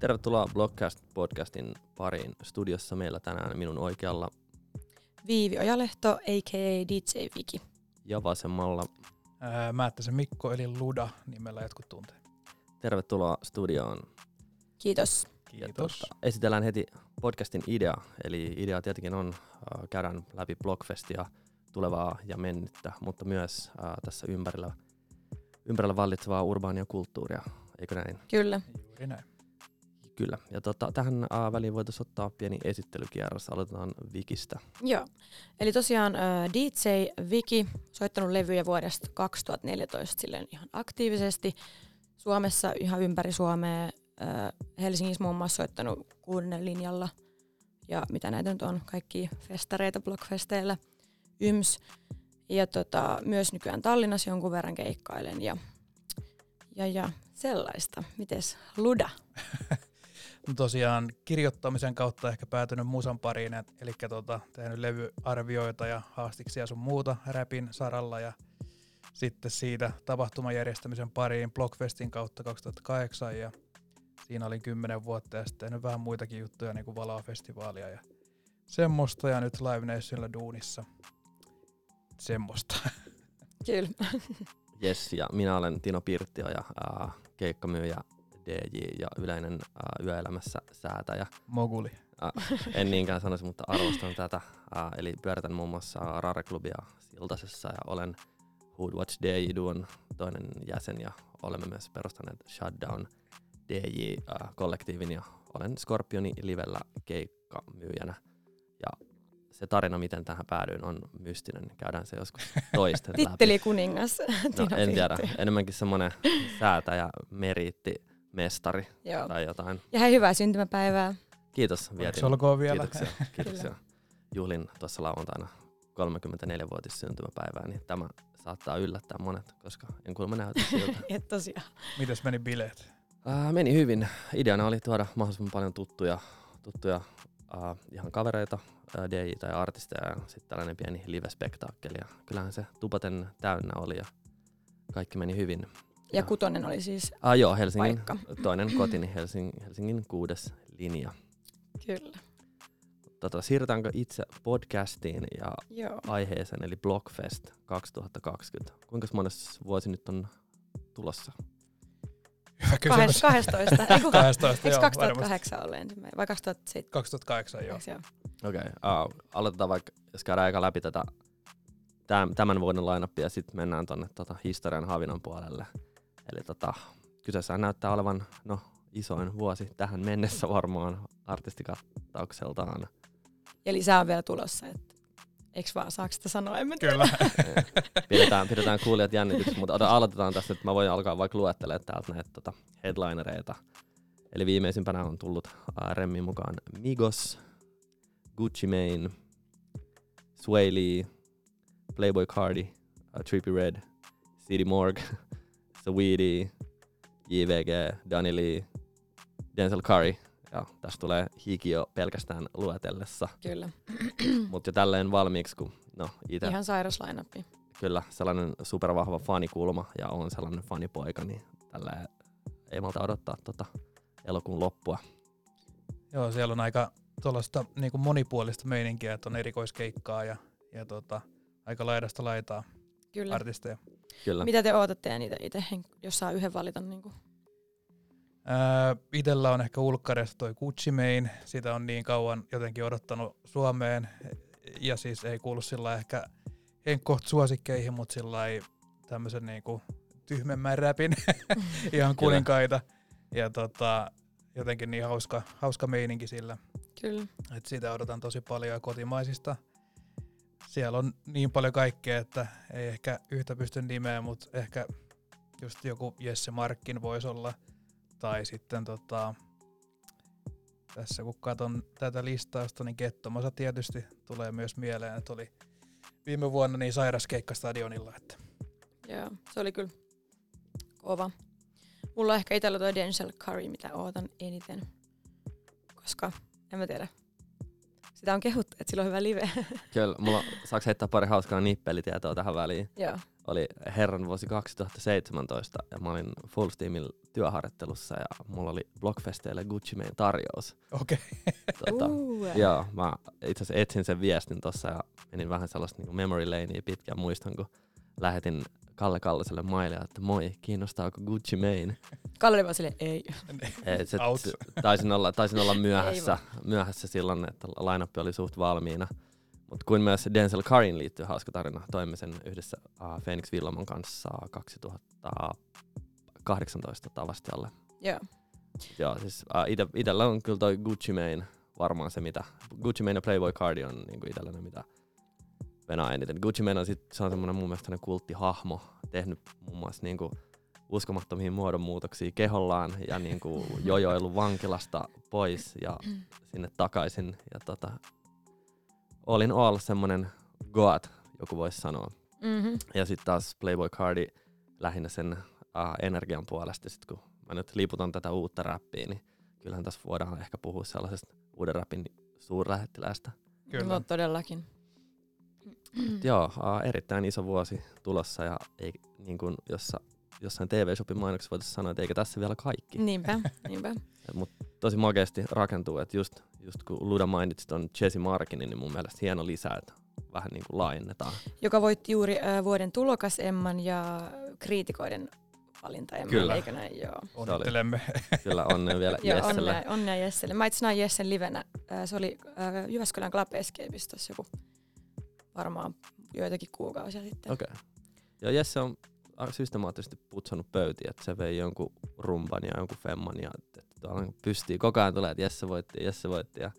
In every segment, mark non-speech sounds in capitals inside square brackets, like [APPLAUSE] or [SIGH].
Tervetuloa Blogcast-podcastin pariin. Studiossa meillä tänään minun oikealla Viivi Ojalehto, a.k.a. DJ Viki. ja vasemmalla. Ää, Määttäisen Mikko eli Luda nimellä jotkut tuntee. Tervetuloa studioon. Kiitos. Kiitos. tota, esitellään heti podcastin idea. Eli idea tietenkin on, äh, käydään läpi Blogfestia, tulevaa ja mennyttä, mutta myös äh, tässä ympärillä, ympärillä vallitsevaa urbaania kulttuuria. Eikö näin? Kyllä. Juuri näin. Kyllä. Ja tota, tähän äh, väliin voitaisiin ottaa pieni esittelykierros. Aloitetaan Vikistä. Joo. Eli tosiaan äh, DJ Viki, soittanut levyjä vuodesta 2014 silleen ihan aktiivisesti. Suomessa ihan ympäri Suomea. Äh, Helsingissä muun muassa soittanut kuuden linjalla. Ja mitä näitä nyt on, kaikki festareita blogfesteillä, yms. Ja tota, myös nykyään Tallinnassa jonkun verran keikkailen ja, ja, ja sellaista. Mites Luda? [LAUGHS] Tosiaan kirjoittamisen kautta ehkä päätynyt musan pariin, et- eli tota, tehnyt levyarvioita ja haastiksia sun muuta räpin saralla ja sitten siitä tapahtuman järjestämisen pariin Blockfestin kautta 2008 ja siinä olin 10 vuotta ja sitten tehnyt vähän muitakin juttuja niin kuin Valaa-festivaalia ja semmoista ja nyt Live Nationilla duunissa semmoista. Kyllä. Yes, ja minä olen Tino Pirttio ja äh, keikkamyyjä, DJ ja yleinen äh, yöelämässä säätäjä. Moguli. En niinkään sanoisi, mutta arvostan tätä. Äh, eli pyöritän muun muassa Rare-klubia Siltasessa ja olen Hoodwatch DJ-duon toinen jäsen ja olemme myös perustaneet Shutdown DJ-kollektiivin ja olen Scorpioni livellä keikkamyyjänä. Ja se tarina, miten tähän päädyin, on mystinen. Käydään se joskus [LAUGHS] toisten läpi. Titteli kuningas. No, en tiedä. Enemmänkin semmoinen säätäjä, meriitti, mestari Joo. tai jotain. Ja hei, hyvää syntymäpäivää. Kiitos, vietin. olkoon vielä. Kiitoksia. [LAUGHS] Kiitoksia. Juhlin tuossa lauantaina 34-vuotis syntymäpäivää, niin tämä saattaa yllättää monet, koska en kuulemma näytä siltä. [LAUGHS] Et tosiaan. Mites meni bileet? Ää, meni hyvin. Ideana oli tuoda mahdollisimman paljon tuttuja, tuttuja ää, ihan kavereita, ää, DJ tai artisteja ja sitten tällainen pieni live-spektaakkeli. Ja kyllähän se tupaten täynnä oli ja kaikki meni hyvin. Ja kutonen oli siis Ah, joo, Helsingin paikka. [LAUGHS] toinen kotini, Helsingin, Helsingin kuudes linja. Kyllä. Tota, siirrytäänkö itse podcastiin ja Joo. aiheeseen, eli Blockfest 2020. Kuinka monessa vuosi nyt on tulossa? Hyvä kysymys. 12. Ei kun, 12, eikö joo, varmasti. 2008 ole ensimmäinen vai 2007? 2008, joo. Joo. Okei, okay. uh, aloitetaan vaikka, jos käydään aika läpi tätä täm, tämän vuoden lineuppia, ja sitten mennään tuonne tota, historian havinan puolelle. Eli tota, kyseessä näyttää olevan no, isoin vuosi tähän mennessä varmaan artistikattaukseltaan. Ja lisää on vielä tulossa. Et, eikö vaan, saako sitä sanoa? En mä tiedä. Kyllä. [LAUGHS] pidetään, pidetään kuulijat jännityksessä, mutta aloitetaan tästä, että mä voin alkaa vaikka luettelemaan täältä näitä tota, headlinereita. Eli viimeisimpänä on tullut uh, Remmin mukaan Migos, Gucci Mane, Sway Lee, Playboy Cardi, uh, Trippie Red, City Morg, Saweetie, JVG, Danny Lee, Denzel Curry. Ja tästä tulee hiki jo pelkästään luetellessa. Kyllä. [CLEARS THROAT] Mutta jo tälleen valmiiksi, kun no, itse Ihan sairas kyllä sellainen supervahva fanikulma ja on sellainen fanipoika, niin tällä ei malta odottaa tota elokuun loppua. Joo, siellä on aika tuollaista niin monipuolista meininkiä, että on erikoiskeikkaa ja, ja tota, aika laidasta laitaa Kyllä. artisteja. Kyllä. Mitä te ootatte ja niitä itse, jos saa yhden valita? Niin kuin. Ää, itellä on ehkä ulkkarista toi Gucci Mane, sitä on niin kauan jotenkin odottanut Suomeen ja siis ei kuulu sillä ehkä en kohta suosikkeihin, mutta sillä tämmöisen niinku tyhmemmän räpin [LAUGHS] ihan kuninkaita. Ja tota, jotenkin niin hauska, hauska meininki sillä. Kyllä. Et siitä odotan tosi paljon kotimaisista. Siellä on niin paljon kaikkea, että ei ehkä yhtä pysty nimeä, mutta ehkä just joku Jesse Markkin voisi olla. Tai sitten tota, tässä kun katson tätä listausta, niin Kettomasa tietysti tulee myös mieleen, että oli viime vuonna niin sairas keikka stadionilla. Että Joo, se oli kyllä kova. Mulla on ehkä itsellä tuo Denzel Curry, mitä ootan eniten. Koska, en mä tiedä. Sitä on kehuttu, että sillä on hyvä live. [LAUGHS] Kyllä, mulla saaks heittää pari hauskaa nippelitietoa tähän väliin. Joo. Oli herran vuosi 2017 ja mä olin Full Steamilla työharjoittelussa ja mulla oli Blockfesteille Gucci Mane tarjous. Okei. Tota, Uh, Joo, mä itse asiassa etsin sen viestin tossa ja menin vähän sellaista niin memory lanea pitkään. Muistan, kun lähetin Kalle Kalliselle maille, että moi, kiinnostaako Gucci Mane? Kalle oli vaan silleen, ei. Ei, se, taisin, olla, taisin olla myöhässä, myöhässä silloin, että lineup oli suht valmiina. Mutta kuin myös Denzel Curryn liittyy hauska tarina. Toimme sen yhdessä uh, Phoenix Villamon kanssa 2018 Tavastialle. Joo. Joo, siis uh, ite, itellä on kyllä toi Gucci Mane varmaan se, mitä Gucci Mane ja Playboy Cardi on niinku itellä ne, mitä venää eniten. Gucci Mane on, sit, se on semmoinen mun mielestä kulttihahmo, tehnyt muun muassa niinku uskomattomia muodonmuutoksia kehollaan ja niinku [LAUGHS] jojoillut vankilasta pois ja sinne takaisin. Ja tota, all in all semmoinen god, joku voisi sanoa. Mm-hmm. Ja sitten taas Playboy Cardi lähinnä sen uh, energian puolesta. Sit kun mä nyt liputan tätä uutta räppiä, niin kyllähän tässä voidaan ehkä puhua sellaisesta uuden räpin suurlähettiläästä. Kyllä. No todellakin. Mm. Joo, erittäin iso vuosi tulossa ja ei, niin kuin jossa, jossain TV-shopin mainoksessa voitaisiin sanoa, että eikä tässä vielä kaikki. Niinpä, [LAUGHS] niinpä. Mutta tosi makeasti rakentuu, että just, just kun Luda mainitsi ton Jesse Markinin, niin mun mielestä hieno lisä, että vähän niin kuin laajennetaan. Joka voitti juuri äh, vuoden tulokas Emman ja kriitikoiden valinta Emman, Kyllä. eikö näin? Joo. Onnittelemme. [LAUGHS] Kyllä onnea vielä Joo, Jesselle. onnea, onnea Jesselle. Mä itse näin Jessen livenä. Äh, se oli äh, Jyväskylän Club Escapeissa joku varmaan joitakin kuukausia sitten. Okei. Okay. Ja Jesse on systemaattisesti putsannut pöytiä, että se vei jonkun rumban ja jonkun femman ja että tuolla niin pystyy koko ajan tulee, että Jesse voitti, Jesse voitti. Ja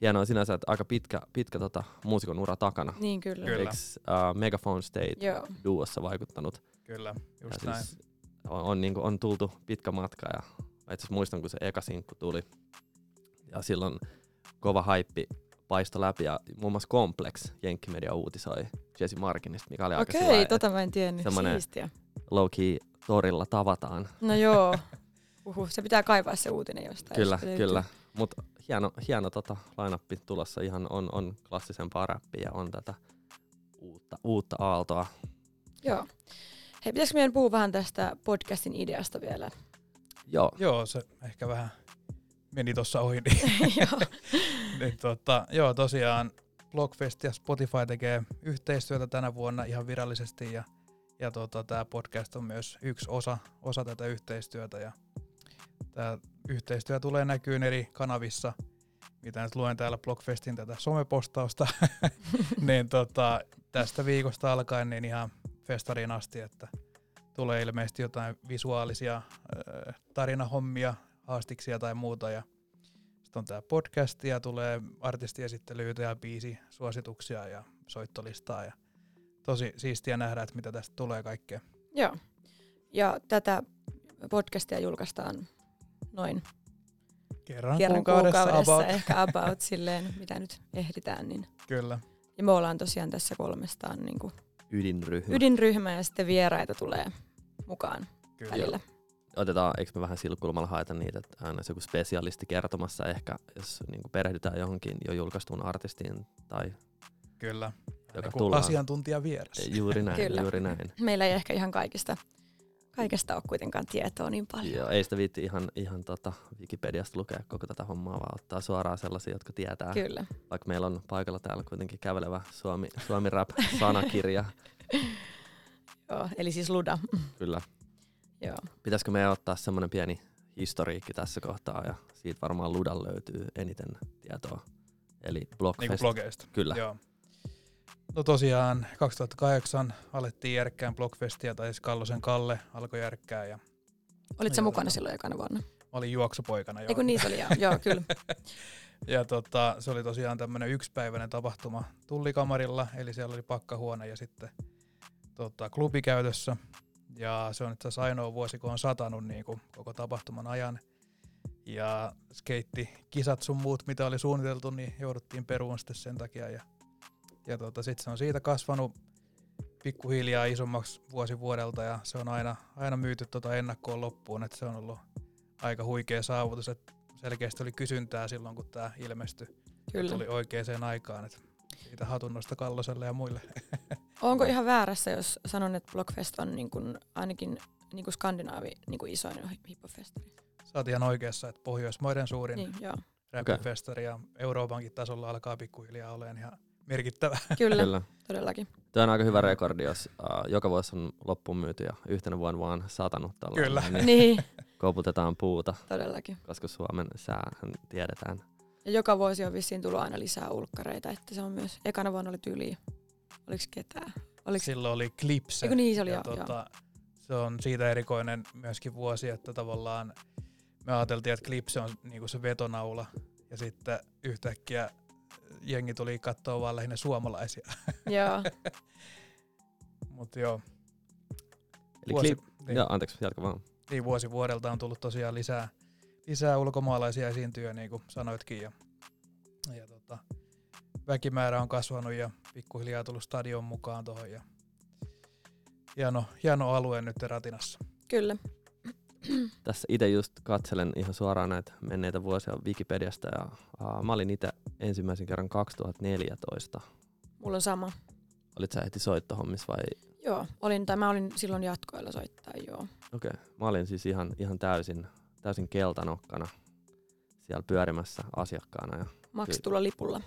hienoa sinänsä, että aika pitkä, pitkä tota, muusikon ura takana. Niin kyllä. Kyllä. Eikö uh, Megaphone State Joo. duossa vaikuttanut? Kyllä, Ja just näin. siis on, on, niin kuin, on tultu pitkä matka ja mä itse muistan, kun se eka sinkku tuli ja silloin kova haippi paisto läpi ja muun muassa Complex Jenkkimedia uutisoi Jesse Markinista, mikä oli aika Okei, sillä lailla, tota mä en tiennyt. semmonen- Siistiä. low-key torilla tavataan. No joo. [LAUGHS] Uhu, se pitää kaivaa se uutinen jostain. Kyllä, jos kyllä. Mutta hieno, hieno tota lainappi tulossa. Ihan on, on klassisempaa räppiä ja on tätä uutta, uutta aaltoa. Joo. Hei, pitäisikö meidän puhua vähän tästä podcastin ideasta vielä? Joo, Joo, se ehkä vähän meni tuossa ohi. [LAUGHS] Niin, joo. Niin, tota, joo, tosiaan Blockfest ja Spotify tekee yhteistyötä tänä vuonna ihan virallisesti ja, ja tota, tämä podcast on myös yksi osa, osa tätä yhteistyötä ja tämä yhteistyö tulee näkyyn eri kanavissa, mitä nyt luen täällä Blockfestin tätä somepostausta, [LAUGHS] niin tota, tästä viikosta alkaen niin ihan festariin asti, että tulee ilmeisesti jotain visuaalisia äh, tarinahommia, haastiksia tai muuta ja sitten on tämä podcast ja tulee artistiesittelyitä ja biisi suosituksia ja soittolistaa ja tosi siistiä nähdä, että mitä tästä tulee kaikkea. joo. Ja tätä podcastia julkaistaan noin Kerran, kerran kuukaudessa, kuukaudessa, about. ehkä about silleen, mitä nyt ehditään. Niin. Kyllä, Ja me ollaan tosiaan tässä kolmestaan niin kuin ydinryhmä. ydinryhmä ja sitten vieraita tulee mukaan kyllä. välillä. Otetaan, eikö me vähän sillä kulmalla haeta niitä, että aina se joku spesialisti kertomassa ehkä, jos niin perehdytään johonkin jo julkaistuun artistiin tai kyllä. joka Joku tullaan. asiantuntija vieressä. Juuri näin, Kyllä. juuri näin. Meillä ei ehkä ihan kaikista, kaikesta ole kuitenkaan tietoa niin paljon. Joo, ei sitä viitti ihan, ihan tota Wikipediasta lukea koko tätä hommaa, vaan ottaa suoraan sellaisia, jotka tietää. Kyllä. Vaikka meillä on paikalla täällä kuitenkin kävelevä Suomi, Suomi Rap-sanakirja. [LAUGHS] Joo, eli siis Luda. Kyllä. Joo. Pitäisikö meidän ottaa semmoinen pieni historiikki tässä kohtaa ja siitä varmaan Ludan löytyy eniten tietoa. Eli Niin kuin Blockfest. blogeista. Kyllä. Joo. No tosiaan 2008 alettiin järkkään Blockfestia, tai siis Kallosen Kalle alkoi järkkää ja Olit sä Joo, mukana joo. silloin ekana vuonna? mä olin juoksupoikana jo. Ei kun niin se oli, joo, joo kyllä. [LAUGHS] Ja tota, se oli tosiaan tämmöinen yksipäiväinen tapahtuma tullikamarilla, eli siellä oli pakkahuone ja sitten tota, klubi käytössä. Ja se on itse asiassa ainoa vuosi, kun on satanut niin kuin koko tapahtuman ajan. Ja skeitti, kisat sun muut, mitä oli suunniteltu, niin jouduttiin peruun sitten sen takia. Ja, ja tota, sitten se on siitä kasvanut pikkuhiljaa isommaksi vuosi vuodelta ja se on aina, aina myyty tota ennakkoon loppuun, että se on ollut aika huikea saavutus, että selkeästi oli kysyntää silloin, kun tämä ilmestyi. Kyllä. tuli oikeaan aikaan. Et siitä hatunnosta Kalloselle ja muille. [LAUGHS] Onko ihan väärässä, jos sanon, että Blockfest on niin kuin, ainakin niin kuin Skandinaavi niin kuin isoin hiphop-festari? Sä oot ihan oikeassa, että Pohjoismaiden suurin Niin, joo. räppifestari ja Euroopankin tasolla alkaa pikkuhiljaa olemaan ihan merkittävä. [LAUGHS] Kyllä, Kyllä. todellakin. Tämä on aika hyvä rekordi, jos uh, joka vuosi on loppuun myyty ja yhtenä vuonna vaan satanut tällä Kyllä. Niin [LAUGHS] niin, koputetaan puuta, todellakin. koska Suomen säähän tiedetään. Ja joka vuosi on vissiin tullut aina lisää ulkkareita, että se on myös, ekana vuonna oli tyyli, oliko ketään? Oliko, Silloin oli Clipse. Eiku niin, se oli ja joo, joo. tota, se on siitä erikoinen myöskin vuosi, että tavallaan me ajateltiin, että Clipse on niinku se vetonaula ja sitten yhtäkkiä jengi tuli katsoa vaan lähinnä suomalaisia. joo. [LAUGHS] Mutta joo, Eli vuosi, klip, niin, joo, anteeksi, jatka vaan. niin, vuosi vuodelta on tullut tosiaan lisää, lisää ulkomaalaisia esiintyjä, niin kuin sanoitkin. Ja, ja tota, väkimäärä on kasvanut ja pikkuhiljaa tullut stadion mukaan tuohon. Ja hieno, hieno alue nyt Ratinassa. Kyllä. Tässä itse just katselen ihan suoraan näitä menneitä vuosia Wikipediasta ja uh, mä olin itse ensimmäisen kerran 2014. Mulla on sama. Olit sä heti soittohommissa vai? Joo, olin, tai mä olin silloin jatkoilla soittaa, joo. Okei. Okay. Mä olin siis ihan, ihan täysin, täysin keltanokkana siellä pyörimässä asiakkaana. Ja, Maks Kyllä. tulla lipulla. uh,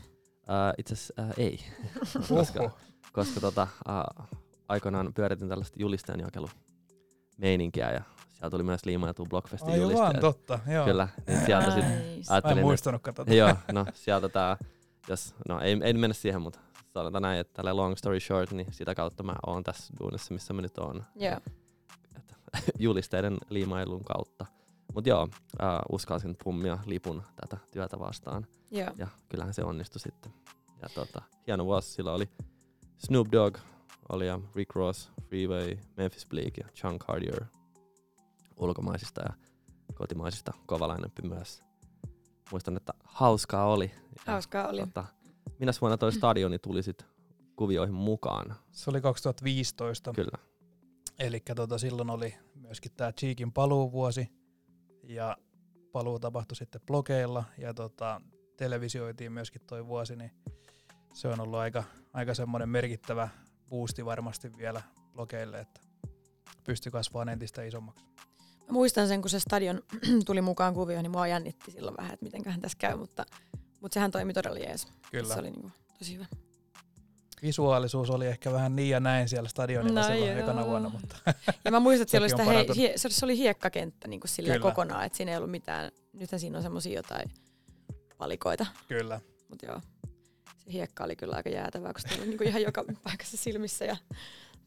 itse asiassa uh, ei, [LAUGHS] Koska- koska tota, uh, aikoinaan pyöritin tällaista julistajanjakelu meininkiä ja siellä tuli myös liimailtua Blockfestin aivan julisteet. totta. Joo. Kyllä, niin sieltä sitten Nice. Mä en ajattelin, että muistanutkaan tota. Joo, no [LAUGHS] sieltä tää, jos, no ei, ei mennä siihen, mutta sanotaan näin, että tällä long story short, niin sitä kautta mä oon tässä duunissa, missä mä nyt oon. Joo. Et, [LAUGHS] julisteiden liimailun kautta. Mutta joo, äh, uskalsin pummia lipun tätä työtä vastaan. Joo. Ja kyllähän se onnistui sitten. Ja tota, hieno vuosi sillä oli Snoop Dogg, oli ja Rick Ross, Freeway, Memphis Bleak ja Chunk Cartier ulkomaisista ja kotimaisista kovalainenpi myös. Muistan, että hauskaa oli. Ja Hauskaa oli. Tota, minä vuonna toi stadioni tuli sit kuvioihin mukaan. Se oli 2015. Kyllä. Eli tota, silloin oli myöskin tämä Cheekin paluuvuosi ja paluu tapahtui sitten blogeilla ja tota, televisioitiin myöskin toi vuosi, niin se on ollut aika, aika semmoinen merkittävä boosti varmasti vielä blogeille, että pystyi kasvamaan entistä isommaksi. Mä muistan sen, kun se stadion [CLEARS THROAT] tuli mukaan kuvioon, niin mua jännitti silloin vähän, että mitenköhän tässä käy, mutta, mutta sehän toimi todella jees. Kyllä. Se oli niinku tosi hyvä. Visuaalisuus oli ehkä vähän niin ja näin siellä stadionilla No silloin joo. ekana vuonna, mutta Ja mä muistan, että siellä oli, sitä hei, hie, se, oli, hiekkakenttä niin silleen Kyllä. kokonaan, että siinä ei ollut mitään. Nythän siinä on semmosia jotain palikoita, kyllä. mutta joo. Se hiekka oli kyllä aika jäätävää, koska se oli niinku ihan joka [LAUGHS] paikassa silmissä ja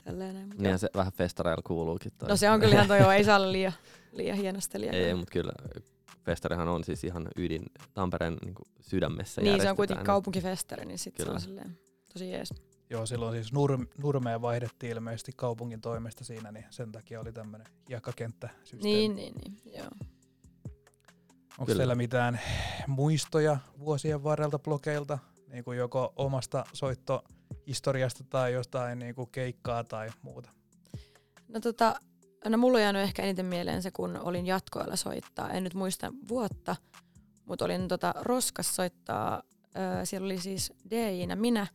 tälleen näin. Niinhän joo. se vähän festareilla kuuluukin. Toi. No se on kyllä ihan toi, joo, ei saa olla liian, liian hienostelija. Ei, ei mutta kyllä festarihan on siis ihan ydin Tampereen niin sydämessä niin, se on kuitenkin kaupunkifestari, niin sit se on silleen tosi jees. Joo, silloin siis Nur- Nurmeen vaihdettiin ilmeisesti kaupungin toimesta siinä, niin sen takia oli tämmöinen hiekkakenttäsysteemi. Niin, niin, niin, joo. Onko Kyllä. teillä mitään muistoja vuosien varrelta blogeilta, niin kuin joko omasta soittohistoriasta tai jostain niin kuin keikkaa tai muuta? No tota, no mulla on jäänyt ehkä eniten mieleen se, kun olin jatkoilla soittaa. En nyt muista vuotta, mutta olin tota Roskas soittaa. Öö, siellä oli siis DJ-nä minä,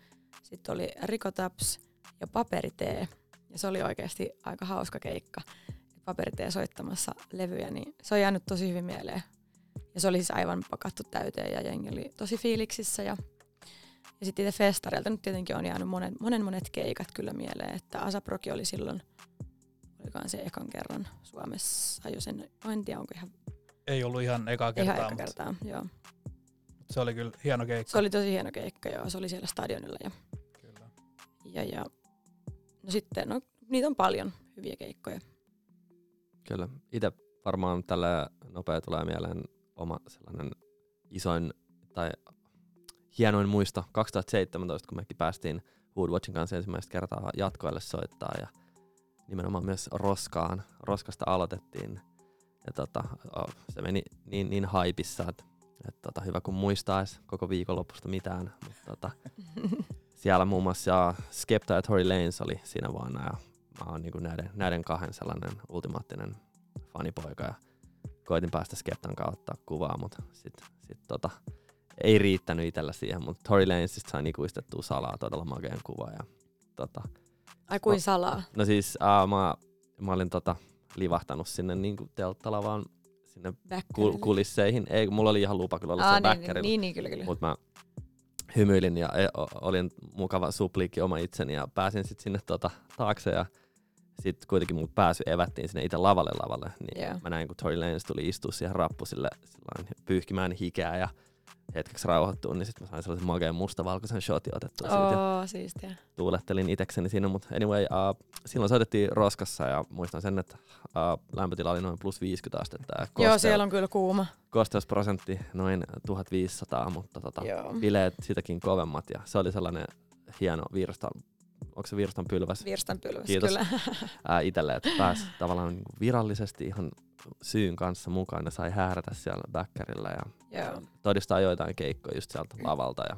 sitten oli Rikotaps ja Paperitee. Ja se oli oikeasti aika hauska keikka. Paperitee soittamassa levyjä, niin se on jäänyt tosi hyvin mieleen. Ja se oli siis aivan pakattu täyteen ja jengi oli tosi fiiliksissä. Ja, ja sitten itse festareilta nyt tietenkin on jäänyt monen, monen monet keikat kyllä mieleen. Että Asaproki oli silloin olikohan se ekan kerran Suomessa jo sen, en tiedä onko ihan, Ei ollut ihan eka kertaa, ihan eka mutta kertaa, joo. Se oli kyllä hieno keikka. Se oli tosi hieno keikka, joo, se oli siellä stadionilla ja, Kyllä. ja, ja no sitten, no niitä on paljon hyviä keikkoja. Kyllä. Itse varmaan tällä nopea tulee mieleen oma sellainen isoin tai hienoin muisto 2017, kun mekin päästiin Woodwatchin kanssa ensimmäistä kertaa jatkoille soittaa ja nimenomaan myös Roskaan. Roskasta aloitettiin ja tota, se meni niin, niin haipissa, että, että tota, hyvä kun muistaisi koko viikonlopusta mitään. Mutta tota, [LAUGHS] siellä muun muassa Skepta ja Tory Lanez oli siinä vuonna ja mä oon niinku näiden, näiden kahden sellainen ultimaattinen fanipoika ja koitin päästä Skeptan kautta kuvaa, mutta sit, sit tota, ei riittänyt itsellä siihen, mutta Tory Lanesista sain ikuistettua salaa todella makeen kuva. Ja, tota, Ai kuin salaa. no siis uh, mä, mä olin tota, livahtanut sinne niin telttalavaan sinne kul- kulisseihin. Ei, mulla oli ihan lupa kyllä olla Aa, siellä niin, backerilla. niin, niin, kyllä, kyllä. Mutta mä hymyilin ja e- olin mukava supliikki oma itseni ja pääsin sitten sinne tota, taakse ja sitten kuitenkin mut pääsy evättiin sinne itse lavalle lavalle. Niin Joo. mä näin, kun Tory Lanez tuli istua siihen rappusille pyyhkimään hikeä ja hetkeksi rauhoittua, niin sitten mä sain sellaisen makeen mustavalkoisen shotin otettua siitä ja Oo, siistiä. tuulettelin itekseni siinä, mutta anyway, uh, silloin soitettiin Roskassa ja muistan sen, että uh, lämpötila oli noin plus 50 astetta ja Joo, koste- siellä on kyllä kuuma. kosteusprosentti noin 1500, mutta tota, Joo. bileet sitäkin kovemmat ja se oli sellainen hieno virstan, onko se virstan pylväs Virstanpylväs, Kiitos. kyllä. ää, itselle, että pääsi tavallaan niinku virallisesti ihan syyn kanssa mukaan ja sai häärätä siellä backerilla ja Joo. todistaa joitain keikkoja just sieltä lavalta ja,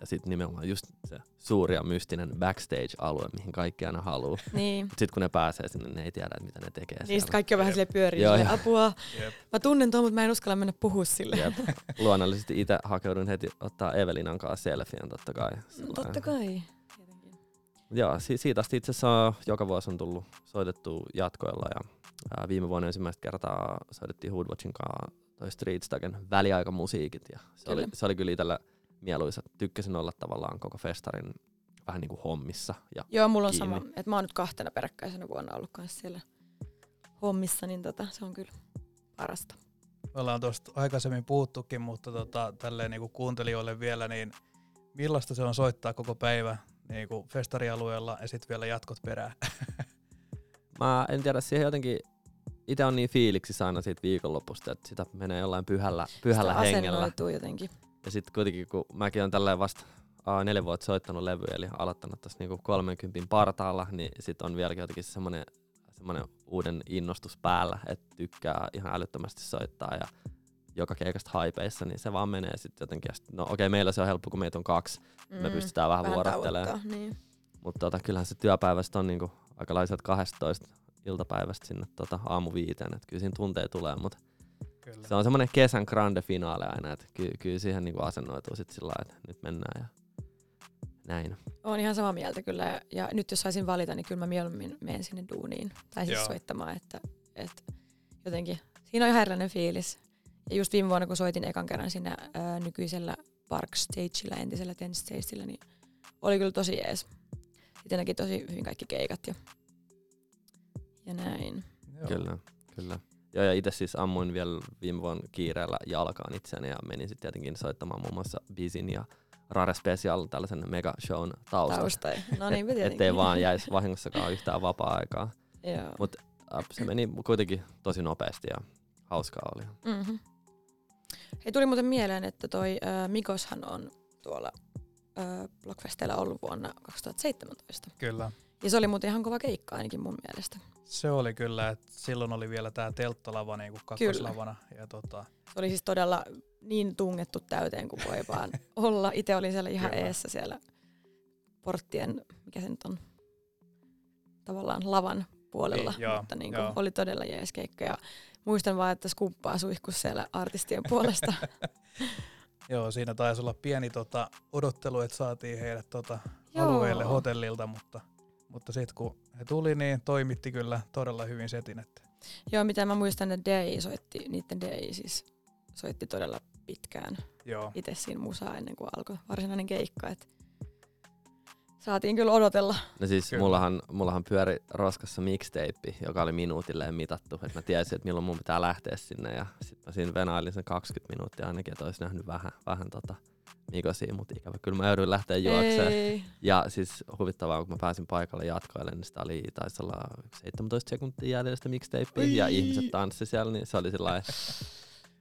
ja sitten nimenomaan just se suuri ja mystinen backstage-alue, mihin kaikki aina haluaa. [LAUGHS] Niin. Mutta sitten kun ne pääsee sinne, ne ei tiedä, mitä ne tekee Niistä siellä. kaikki on vähän sille pyörii. Joo, joo. apua. Jep. Mä tunnen tuon, mutta mä en uskalla mennä puhua sille. Jep. [LAUGHS] Luonnollisesti itse hakeudun heti ottaa Evelinan kanssa selfien totta kai. No, Sillä totta kai. Joo, si- siitä asti itse asiassa joka vuosi on tullut soitettu jatkoilla ja ää, viime vuonna ensimmäistä kertaa soitettiin Hoodwatchin kanssa toi Street Stagen väliaikamusiikit ja se oli, Kyllä. se oli kyllä itselle mieluisa. Tykkäsin olla tavallaan koko festarin vähän niin kuin hommissa. Ja Joo, mulla on Kiinni. sama. Että mä oon nyt kahtena peräkkäisenä vuonna ollut kanssa siellä hommissa, niin tota, se on kyllä parasta. Me ollaan tuosta aikaisemmin puhuttukin, mutta tota, tälleen niinku kuuntelijoille vielä, niin millaista se on soittaa koko päivä niinku festarialueella ja sitten vielä jatkot perään? [LAUGHS] mä en tiedä, siihen jotenkin itse on niin fiiliksissä aina siitä viikonlopusta, että sitä menee jollain pyhällä, pyhällä Sitä hengellä. asennoituu jotenkin. Ja sitten kuitenkin, kun mäkin on tälleen vasta aa, neljä vuotta soittanut levy, eli aloittanut tässä niinku 30 partaalla, niin sitten on vieläkin jotenkin semmoinen semmoinen uuden innostus päällä, että tykkää ihan älyttömästi soittaa ja joka keikasta haipeissa, niin se vaan menee sitten jotenkin. Ja sit, no okei, meillä se on helppo, kun meitä on kaksi, mm, me pystytään vähän, vähän vuorottelemaan. tauottaa, Niin. Mutta tota, kyllähän se työpäivästä on niinku aika laiset 12 iltapäivästä sinne tota, aamu viiteen, että kyllä siinä tunteja tulee, mutta Kyllä. se on semmoinen kesän grande finaale aina, että ky- kyllä siihen niinku asennoituu sitten sillä lailla, että nyt mennään ja näin. Oon ihan samaa mieltä kyllä. Ja, ja nyt jos saisin valita, niin kyllä mä mieluummin menen sinne duuniin. Tai siis Joo. soittamaan, että, että jotenkin siinä on ihan erilainen fiilis. Ja just viime vuonna, kun soitin ekan kerran siinä ää, nykyisellä Park Stageillä, entisellä Ten Stageillä, niin oli kyllä tosi jees. Sitten näki tosi hyvin kaikki keikat ja, ja näin. Joo. Kyllä, kyllä. Joo, ja itse siis ammuin vielä viime vuonna kiireellä jalkaan itseäni ja menin sitten tietenkin soittamaan muun muassa Bizin ja Rare Special tällaisen mega shown taustasta. Tausta. No niin, Et, ettei vaan jäisi vahingossakaan yhtään vapaa-aikaa. Joo. Mut äh, se meni kuitenkin tosi nopeasti ja hauskaa oli. Mm-hmm. Hei, tuli muuten mieleen, että toi äh, Mikoshan on tuolla äh, Blockfestillä ollut vuonna 2017. Kyllä. Ja se oli muuten ihan kova keikka ainakin mun mielestä. Se oli kyllä, että silloin oli vielä tämä telttalava niinku kakkoslavana. Ja tota, Se oli siis todella niin tungettu täyteen kuin voi vaan [LAUGHS] olla. Itse olin siellä ihan Kyllä. eessä siellä porttien, mikä se nyt on, tavallaan lavan puolella. Niin, joo, mutta niin kuin joo. oli todella jees keikka. Ja muistan vaan, että skuppaa suihkus siellä artistien puolesta. [LAUGHS] joo, siinä taisi olla pieni tota, odottelu, että saatiin heidät tota, Joo. alueelle hotellilta, mutta, mutta sitten kun he tuli, niin toimitti kyllä todella hyvin setin. Että Joo, mitä mä muistan, että DI soitti, niiden DI siis soitti todella pitkään joo, itse siinä musaa ennen kuin alkoi varsinainen keikka. Et saatiin kyllä odotella. No siis Kyllä. mullahan, mullahan pyöri roskassa mixtape, joka oli minuutilleen mitattu. Että mä tiesin, että milloin mun pitää lähteä sinne. Ja sit mä siinä venailin sen 20 minuuttia ainakin, että olisi nähnyt vähän, vähän tota Mikosia, mutta ikävä. Kyllä mä jouduin lähteä juokseen. Ei. Ja siis huvittavaa, kun mä pääsin paikalle jatkoille, niin sitä oli taisi olla 17 sekuntia jäljellä sitä mixtapea. Ja ihmiset tanssi siellä, niin se oli sillä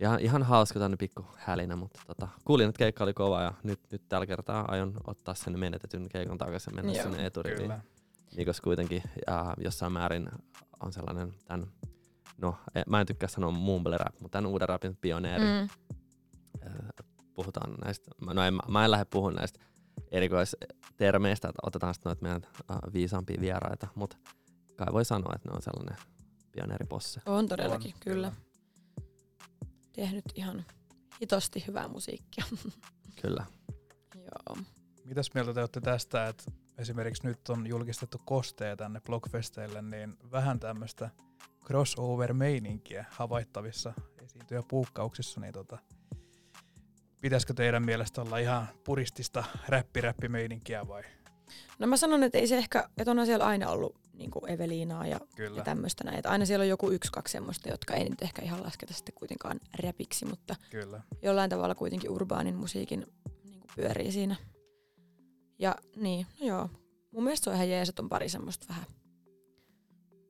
ihan, ihan hauska tänne pikku hälinä, mutta tota, kuulin, että keikka oli kova ja nyt, nyt tällä kertaa aion ottaa sen menetetyn keikan takaisin mennä Joo, sinne eturiviin. kyllä. Nikos kuitenkin ja jossain määrin on sellainen tämän, no e- mä en tykkää sanoa mumble rap, mutta tämän uuden rapin pioneeri. Mm. Puhutaan näistä, mä- no en, mä- en lähde puhumaan näistä erikoistermeistä, että otetaan sitten noita meidän uh, viisaampia vieraita, mutta kai voi sanoa, että ne on sellainen pioneeriposse. On todellakin, On, kyllä. Tehnyt ihan hitosti hyvää musiikkia. [LAUGHS] Kyllä. Joo. Mitäs mieltä te olette tästä, että esimerkiksi nyt on julkistettu kosteja tänne blogfesteille, niin vähän tämmöistä crossover-meininkiä havaittavissa esiintyjä puukkauksissa, niin tota, pitäisikö teidän mielestä olla ihan puristista räppi-räppimeininkiä vai? No mä sanon, että ei se ehkä, että onhan siellä aina ollut niin kuin Eveliinaa ja, Kyllä. ja tämmöistä näin. Että aina siellä on joku yksi, kaksi semmoista, jotka ei nyt ehkä ihan lasketa sitten kuitenkaan räpiksi, mutta Kyllä. jollain tavalla kuitenkin urbaanin musiikin niin kuin pyörii siinä. Ja niin, no joo. Mun mielestä se on ihan jees, että on pari semmoista vähän,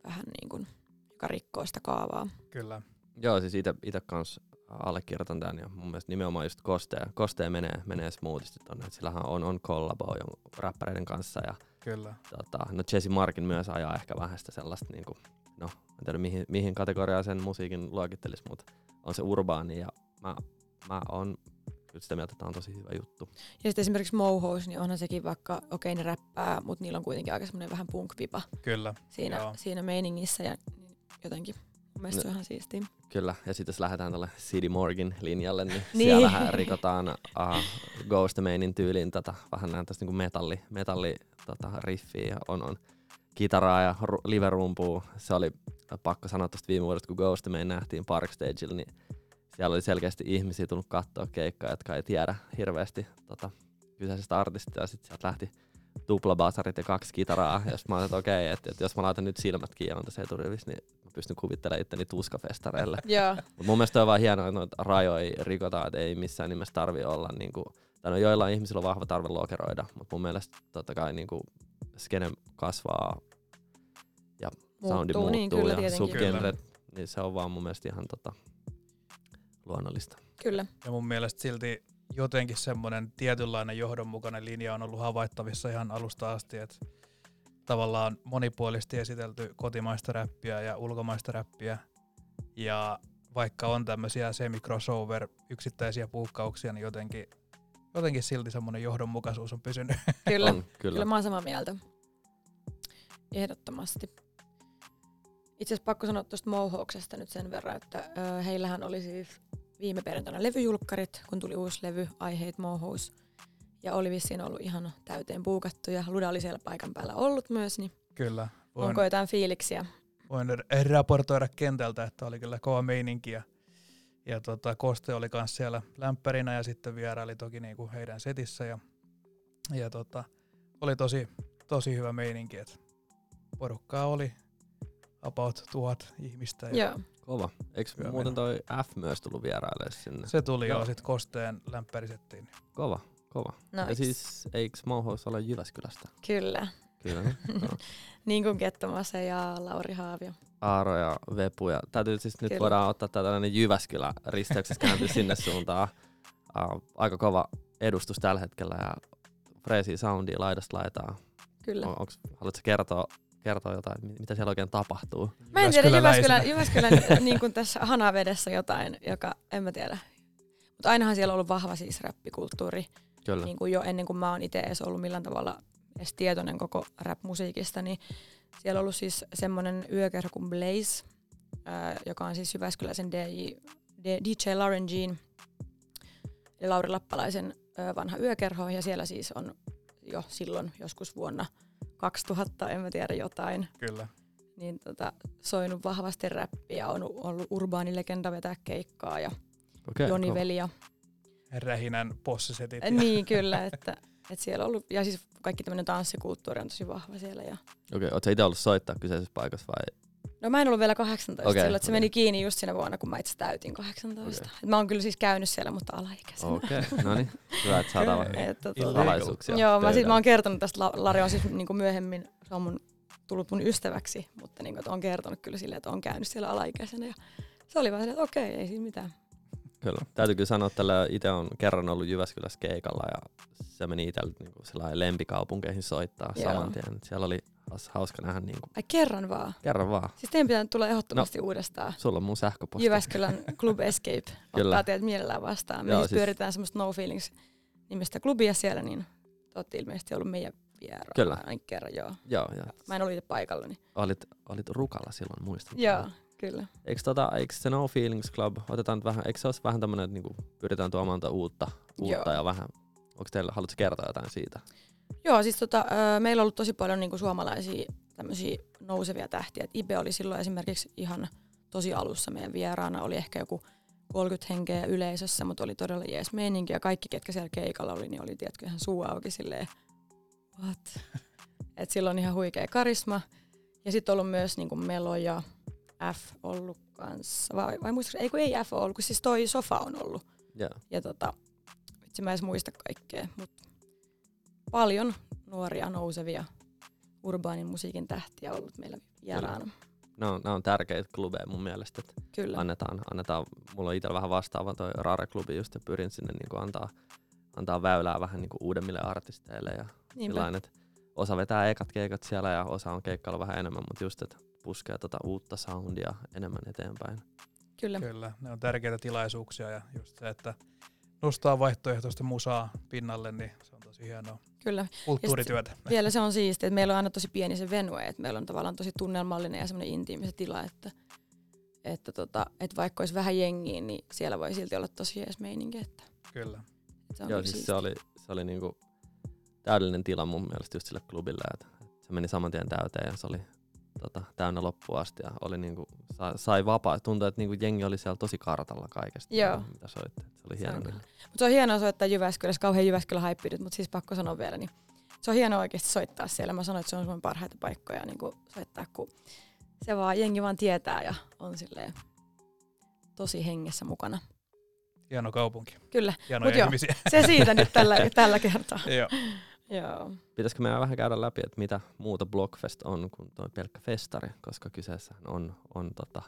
vähän niin kuin, joka rikkoo sitä kaavaa. Kyllä. Joo, siis ite, ite kans allekirjoitan tämän ja mun mielestä nimenomaan just Kostea, Kostea menee, menee smoothisti tonne, että sillähän on, on kollabo jo räppäreiden kanssa ja Kyllä. tota, no Jesse Markin myös ajaa ehkä vähän sitä sellaista niinku, no en tiedä mihin, mihin kategoriaan sen musiikin luokittelisi, mutta on se urbaani ja mä, mä oon kyllä sitä mieltä, että tää on tosi hyvä juttu. Ja sitten esimerkiksi Mohos, niin onhan sekin vaikka, okei okay, ne räppää, mutta niillä on kuitenkin aika semmoinen vähän punk-vipa Kyllä. siinä, Joo. siinä meiningissä ja niin jotenkin mun mielestä No. se on ihan siistiä. Kyllä, ja sitten jos lähdetään tuolle CD Morgan linjalle, niin, Niin. siellähän rikotaan uh, Ghost Mainin tyyliin tätä, vähän näin tästä niinku metalli, metalli tota, riffiä ja on, on kitaraa ja ru- live-rumpua. Se oli pakko sanoa tuosta viime vuodesta, kun Ghost Main nähtiin Parkstagella, niin siellä oli selkeästi ihmisiä tullut katsoa keikkaa, jotka ei tiedä hirveästi tota, kyseisestä artistista, ja sitten sieltä lähti tuplabasarit ja kaksi kitaraa, ja mä olin, että okei, että, että jos mä laitan nyt silmät kiinni on tässä eturivissä, niin mä pystyn kuvittelemaan itteni tuskafestareille. [LAUGHS] Joo, Mut mun mielestä on vaan hienoa, että noita rajoja rikotaan, että ei missään nimessä tarvi olla niinku, tai no joillain ihmisillä on vahva tarve lokeroida, mutta mun mielestä totta kai niinku skene kasvaa ja soundi muuttuu, muuttuu niin kyllä ja subgenret, niin se on vaan mun mielestä ihan tota, luonnollista. Kyllä. Ja mun mielestä silti jotenkin semmoinen tietynlainen johdonmukainen linja on ollut havaittavissa ihan alusta asti, että tavallaan monipuolisesti esitelty kotimaista räppiä ja ulkomaista räppiä. Ja vaikka on tämmöisiä semi-crossover yksittäisiä puukkauksia, niin jotenkin, jotenkin silti semmoinen johdonmukaisuus on pysynyt. [LAUGHS] Kyllä. On, kyllä. Kyllä mä oon samaa mieltä. Ehdottomasti. Itse asiassa pakko sanoa tuosta Mohawksesta nyt sen verran, että ö, heillähän oli siis viime perjantaina levyjulkkarit, kun tuli uusi levy Hate Mohawks. Ja oli vissiin ollut ihan täyteen puukattu ja Luda oli siellä paikan päällä ollut myös, niin Kyllä. Voin, onko jotain fiiliksiä? voin raportoida kentältä, että oli kyllä kova meininki ja, ja tota, Koste oli myös siellä lämpärinä ja sitten vieraili toki niinku heidän setissä ja, ja tota, oli tosi, tosi hyvä meininki, että porukkaa oli about tuhat ihmistä ja Joo. Kova. Eikö Hyvä muuten toi F myös tullut vierailemaan sinne? se tuli Joo. jo sitten Kosteen lämpärisettiin. Kova, kova. Nice. Ja siis eikö Mohous ole Jyväskylästä? Kyllä. Kyllä. niin. [LAUGHS] Joo. Niin kuin Kettomase ja Lauri Haavio. Aaro ja Vepu. Ja täytyy siis nyt Kyllä. voidaan ottaa tää tällainen Jyväskylä risteyksessä kääntyä [LAUGHS] sinne suuntaan. Uh, aika kova edustus tällä hetkellä ja freesi soundia laidasta laitaa. Kyllä. On, onks, haluatko kertoa, kertoa jotain, mitä siellä oikein tapahtuu? Mä en tiedä. Jyväskylän, Jyväskylän [LAUGHS] niin kuin tässä hanavedessä jotain, joka en mä tiedä. Mutta ainahan siellä on ollut vahva siis räppikulttuuri, Kyllä. niin kuin jo ennen kuin mä oon itse edes ollut millään tavalla edes tietoinen koko rap-musiikista, niin siellä on ollut siis semmoinen yökerho kuin Blaze, ää, joka on siis Jyväskyläisen DJ, DJ Lauren Jean, eli Lauri Lappalaisen ää, vanha yökerho, ja siellä siis on jo silloin joskus vuonna 2000, en mä tiedä jotain, Kyllä. niin tota, soinut vahvasti räppiä, on ollut urbaani legenda vetää keikkaa ja Okei, Joni kova. Veli ja Rähinän possisetit. ja- niin kyllä, että, että siellä on ollut, ja siis kaikki tämmöinen tanssikulttuuri on tosi vahva siellä. Ja, Okei, ootko itse ollut soittaa kyseisessä paikassa vai? no mä en ollut vielä 18 Okei, okay, silloin, että se okei. meni kiinni just siinä vuonna, kun mä itse täytin 18. Okei. Et mä oon kyllä siis käynyt siellä, mutta alaikäisenä. Okei, no niin. Hyvä, että saadaan. Et, tota, Illegal. salaisuuksia. Joo, mä, sit, mä oon kertonut tästä, La- Lari on siis niinku myöhemmin, se on mun, tullut mun ystäväksi, mutta niinku, että on kertonut kyllä silleen, että on käynyt siellä alaikäisenä. Ja se oli vaan silleen, että okei, ei siinä mitään. Kyllä. Täytyy kyllä sanoa, että itse on kerran ollut Jyväskylässä keikalla ja se meni itsellä niin kuin lempikaupunkeihin soittaa Joo. saman tien. Siellä oli hauska nähdä niin kuin, Ai kerran vaan. kerran vaan. Siis teidän pitää tulla ehdottomasti no. uudestaan. Sulla on mun sähköposti. Jyväskylän [LAUGHS] Club Escape Kyllä. ottaa teidät mielellään vastaan. Me Joo, siis siis- pyöritään semmoista No Feelings nimistä klubia siellä, niin te olette ilmeisesti ollut meidän vieraana Kyllä. ainakin kerran, joo. Joo, ja Mä en ollut itse paikalla, niin olit, olit rukalla silloin, muistan. joo, Kyllä. Eikö, tota, eikö se No Feelings Club, otetaan nyt vähän, eikö se olisi vähän tämmöinen, että niinku pyritään tuomaan tuota uutta, uutta Joo. ja vähän, onko teillä, haluatko kertoa jotain siitä? Joo, siis tota, meillä on ollut tosi paljon niinku suomalaisia tämmöisiä nousevia tähtiä. Et Ibe oli silloin esimerkiksi ihan tosi alussa meidän vieraana. Oli ehkä joku 30 henkeä yleisössä, mutta oli todella jees meininki. Ja kaikki, ketkä siellä keikalla oli, niin oli tiedätkö, ihan suu auki silleen, what? Et sillä on ihan huikea karisma. Ja sitten on ollut myös niinku Melo ja F ollut kanssa. Vai, vai muistatko, ei kun ei F ollut, kun siis toi Sofa on ollut. Joo. Ja tota, vitsi mä en edes muista kaikkea, mutta paljon nuoria nousevia urbaanin musiikin tähtiä ollut meillä vieraana. Nämä on, nämä on tärkeitä klubeja mun mielestä, että Kyllä. annetaan, annetaan, mulla on itsellä vähän vastaava toi Rare-klubi just ja pyrin sinne niin antaa, antaa väylää vähän niin uudemmille artisteille ja sillain, että osa vetää ekat keikat siellä ja osa on keikkailla vähän enemmän, mutta just, että puskee tota uutta soundia enemmän eteenpäin. Kyllä. Kyllä, ne on tärkeitä tilaisuuksia ja just se, että nostaa vaihtoehtoista musaa pinnalle, niin se on tosi hienoa Kyllä. kulttuurityötä. [LAUGHS] Vielä se on siistiä, että meillä on aina tosi pieni se venue, että meillä on tavallaan tosi tunnelmallinen ja semmoinen intiimi se tila, että, että, tota, että vaikka olisi vähän jengiä, niin siellä voi silti olla tosi jees meininki. Että, Kyllä. se on Joo, siis se oli, se oli niinku täydellinen tila mun mielestä just sille klubille, että, että se meni saman tien täyteen ja se oli tota, täynnä loppuun asti ja oli niinku, sai, sai vapaa. Tuntui, että niinku jengi oli siellä tosi kartalla kaikesta, Joo. mitä soitte. Se oli Se on hieno. Mutta se on hienoa soittaa Jyväskylässä, kauhean Jyväskylä haippi nyt, mutta siis pakko sanoa vielä, niin se on hienoa oikeasti soittaa siellä. Mä sanoin, että se on Suomen parhaita paikkoja niin kuin soittaa, kun se vaan, jengi vaan tietää ja on silleen tosi hengessä mukana. Hieno kaupunki. Kyllä, Hienoja Mut joo. ihmisiä. se siitä nyt tällä, [LAUGHS] tällä kertaa. joo. Joo. Pitäisikö meidän vähän käydä läpi, että mitä muuta Blockfest on kuin tuo pelkkä festari, koska kyseessä on, on tota,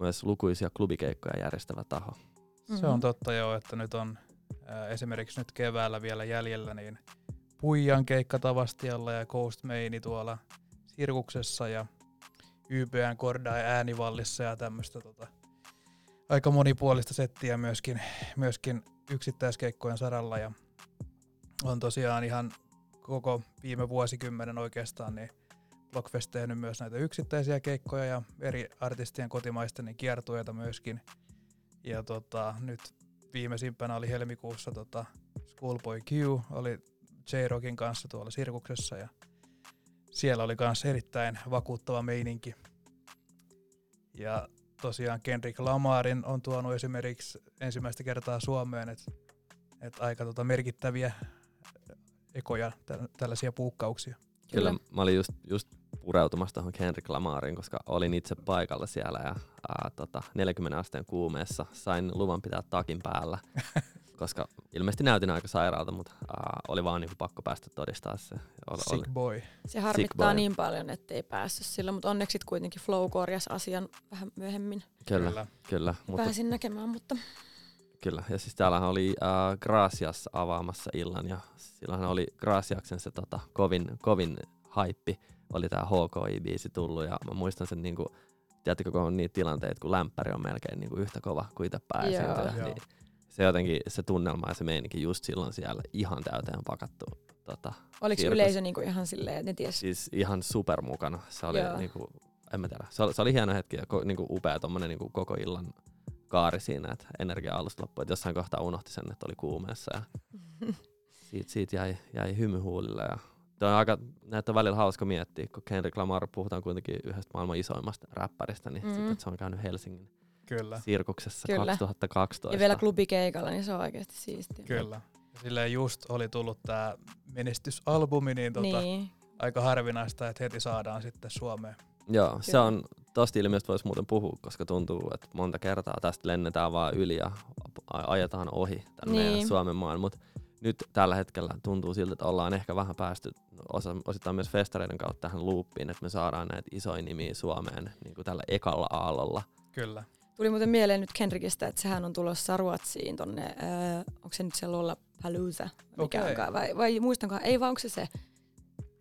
myös lukuisia klubikeikkoja järjestävä taho. Se on totta joo, että nyt on ää, esimerkiksi nyt keväällä vielä jäljellä niin Puijan keikka Tavastialla ja Coast Maini tuolla Sirkuksessa ja YBN Korda ja Äänivallissa ja tämmöistä tota, aika monipuolista settiä myöskin, myöskin yksittäiskeikkojen saralla ja on tosiaan ihan koko viime vuosikymmenen oikeastaan niin Blockfest tehnyt myös näitä yksittäisiä keikkoja ja eri artistien kotimaisten niin kiertueita myöskin. Ja tota, nyt viimeisimpänä oli helmikuussa tota Schoolboy Q, oli J-Rockin kanssa tuolla Sirkuksessa ja siellä oli myös erittäin vakuuttava meininki. Ja tosiaan Kendrick Lamarin on tuonut esimerkiksi ensimmäistä kertaa Suomeen, että et aika tota merkittäviä ekoja, tä- tällaisia puukkauksia. Kyllä. Kyllä. Mä olin just, just pureutumassa tuohon Kendrick Lamariin, koska olin itse paikalla siellä ja ää, tota, 40 asteen kuumeessa sain luvan pitää takin päällä, [LAUGHS] koska ilmeisesti näytin aika sairaalta, mutta ää, oli vaan niinku pakko päästä todistaa se. Oli, oli. Sick boy. Se harmittaa boy. niin paljon, ettei päässyt sillä, mutta onneksi kuitenkin Flow korjasi asian vähän myöhemmin. Kyllä, kyllä. kyllä, mutta, Pääsin näkemään, mutta kyllä. Ja siis täällähän oli ää, Gracias avaamassa illan ja silloinhan oli Graciaksen se tota, kovin, kovin haippi, oli tää HKI-biisi tullut ja mä muistan sen niinku, tiedättekö kun on niitä tilanteita, kun lämpäri on melkein niinku yhtä kova kuin itse pääesiintyjä, niin se jotenkin, se tunnelma ja se meininki just silloin siellä ihan täyteen pakattu. Tota, oliko Kirkas. yleisö niinku ihan silleen, että ne ties? siis ihan super mukana. Se oli Joo. niinku, en mä tiedä, se oli, se oli hieno hetki ja ko, niinku upea tommonen niinku koko illan kaari siinä, että energia alusta loppui. Et jossain kohtaa unohti sen, että oli kuumeessa ja [LAUGHS] siitä, siitä jäi, jäi hymy huulille. Ja toi on aika, näitä on välillä hauska miettiä, kun Kendrick Lamar puhutaan kuitenkin yhdestä maailman isoimmasta räppäristä, niin Mm. sit, että se on käynyt Helsingin Kyllä, sirkuksessa Kyllä. 2012. Ja vielä klubikeikalla, niin se on oikeasti siistiä. kyllä. Ja silleen just oli tullut tämä menestysalbumi, niin, tota, Niin, aika harvinaista, että heti saadaan sitten Suomeen. Joo, se Kyllä. on, tosta ilmiöstä voisi muuten puhua, koska tuntuu, että monta kertaa tästä lennetään vaan yli ja ajetaan ohi tämän niin. Meidän Suomen maan, mutta nyt tällä hetkellä tuntuu siltä, että ollaan ehkä vähän päästy osa, osittain myös festareiden kautta tähän loopiin, että me saadaan näitä isoja nimiä Suomeen niin kuin tällä ekalla aallolla. Kyllä. Tuli muuten mieleen nyt Kendrickistä, että sehän on tulossa Ruotsiin tonne, öö, onko se nyt se Lollapalooza, mikä Okei. onkaan, vai, vai muistankohan, ei vaan onko se se,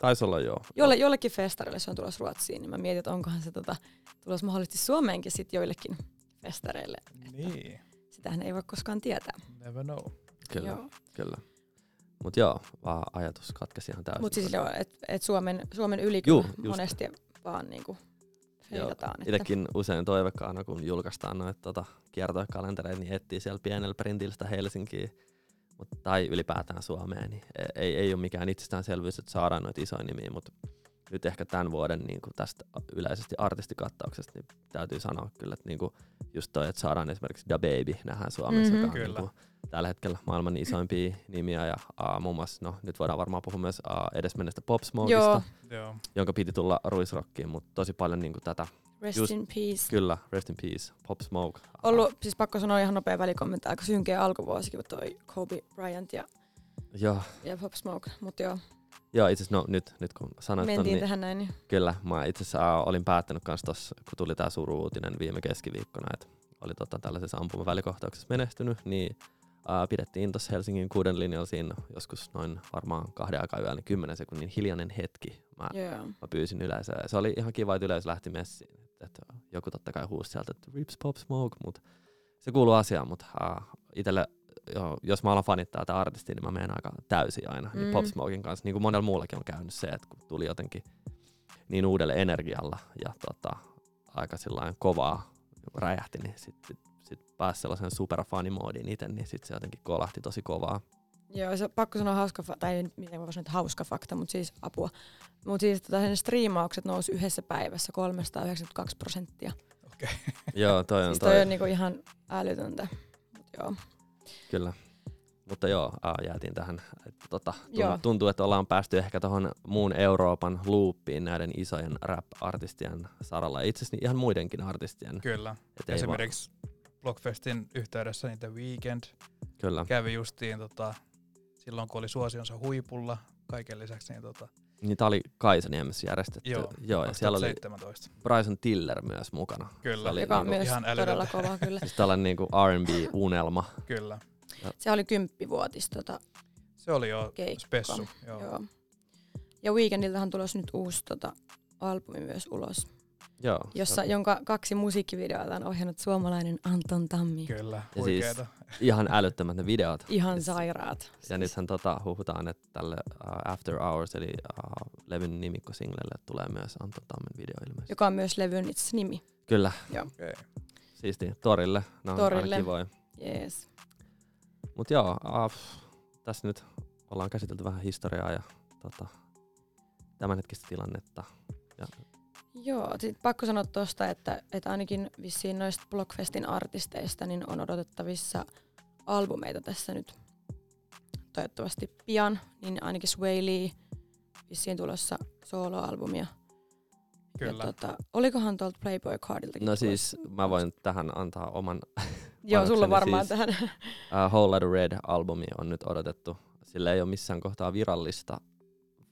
Taisi olla joo. Jolle, jollekin festarille se on tulossa Ruotsiin, niin mä mietin, että onkohan se tota, tulossa mahdollisesti Suomeenkin sit joillekin festareille. Niin, Sitähän ei voi koskaan tietää. never know. Kyllä, Joo. kyllä. Mutta joo, vaan ajatus katkesi ihan täysin. Mutta siis joo, että et Suomen, Suomen yli just. monesti vaan niinku heijataan. Että, Itekin usein toivekkaana, kun julkaistaan noita tota, kiertokalentereita, niin etsii siellä pienellä printillä sitä Helsinkiä mut, tai ylipäätään Suomeen. Niin ei, ei ole mikään itsestäänselvyys, että saadaan noita isoja nimiä, mutta nyt ehkä tämän vuoden niin kuin tästä yleisesti artistikattauksesta niin täytyy sanoa kyllä, että niin kuin just toi, että saadaan esimerkiksi Da Baby nähdään Suomessa, Mhm. joka on Kyllä. niin kuin tällä hetkellä maailman isoimpia nimiä ja uh, muun muassa, no nyt voidaan varmaan puhua myös uh, edesmennestä Pop Joo, Joo. jonka piti tulla Ruisrockiin, mutta tosi paljon niin kuin tätä, rest Just- in peace. kyllä, Rest in Peace, Pop Smoke. Ollut, siis pakko sanoa ihan nopea välikommentti, aika synkeä alkuvuosikin, toi Kobe Bryant ja, Joo, ja Pop Smoke. Mutta joo, joo itse asiassa no, nyt, nyt kun sanoit ton, mentiin niin tähän näin. Niin. kyllä, mä itse asiassa olin päättänyt kanssa tossa, kun tuli tää suru-uutinen viime keskiviikkona, että oli tota, tällaisessa ampumavälikohtauksessa menestynyt, niin uh, pidettiin tuossa Helsingin kuuden linjalla siinä joskus noin varmaan kahden aikaa yöllä, niin kymmenen sekunnin hiljainen hetki. Mä, Joo. mä pyysin yleisöä. Se oli ihan kiva, että yleisö lähti messiin. Et, joku totta kai huusi sieltä, että Rips Pop Smoke, mutta se kuuluu asiaan, mutta uh, itselle, jo, jos mä alan fanittaa tätä artistia, niin mä menen aika täysin aina. Mm. Niin Mm. Pop Smokin kanssa, niin kuin monella muullakin on käynyt se, että kun tuli jotenkin niin uudelle energialla ja tota, aika sillain kovaa räjähti, niin sitten sit, sit pääsi sellaisen superfanimoodiin itse, niin sitten se jotenkin kolahti tosi kovaa. Joo, se pakko sanoa hauska, fa- tai miten mä voisin sanoa, hauska fakta, mutta siis apua. Mutta siis tota, sen striimaukset nousi yhdessä päivässä 392 prosenttia. Okei. [LAUGHS] Joo, toi on Siis toi. toi on niinku ihan älytöntä. Mut joo. Kyllä. Mutta joo, aa, jäätiin tähän. Että tota, tuntuu, että ollaan päästy ehkä tuohon muun Euroopan loopiin näiden isojen rap-artistien saralla. Itse asiassa ihan muidenkin artistien. Kyllä. Et Esimerkiksi Blockfestin yhteydessä niin The Weeknd Vaan, kyllä. kävi justiin tota, silloin, kun oli suosionsa huipulla. Kaiken lisäksi niin tota, Niin tää oli Kaisaniemessä järjestetty. Joo, joo ja siellä oli 2017. Bryson Tiller myös mukana. Kyllä. Se oli Joka on niinku, myös ihan älytöntä. todella kova [LAUGHS] kyllä. siis tällainen niinku R&B-unelma. Kyllä. Se oli kymppivuotis tota, Se oli jo keikka. spessu. Joo. Joo. Ja Weekendiltähän tulossa nyt uusi tota, albumi myös ulos, Joo. jossa, jonka kaksi musiikkivideota on ohjannut suomalainen Anton Tammi. Kyllä, Ja siis- ihan älyttömät ne videot. [LAUGHS] Ihan Siis- sairaat. Ja nythän tota, huhutaan, että tälle uh, After Hours, eli uh, levyn nimikkosinglelle tulee myös Anton Tammen video ilmeisesti. Joka on myös levyn itse nimi. Kyllä, Okei. siisti. Torille. Ne on Torille. kivoja. Jees. Mut joo, uh, tässä nyt ollaan käsitelty vähän historiaa ja tota, tämänhetkistä tilannetta. Joo, sit pakko sanoa tuosta, että, että ainakin vissiin noista Blockfestin artisteista niin on odotettavissa albumeita tässä nyt toivottavasti pian, niin ainakin Sway Lee vissiin tulossa soloalbumia. Kyllä. Ja tota, olikohan tuolta Playboy Cardiltakin No tulossa? siis mä voin tähän antaa oman [LAUGHS] Joo, sulla varmaan siis. tähän. uh, Whole Lotta Red-albumi on nyt odotettu. Sillä ei ole missään kohtaa virallista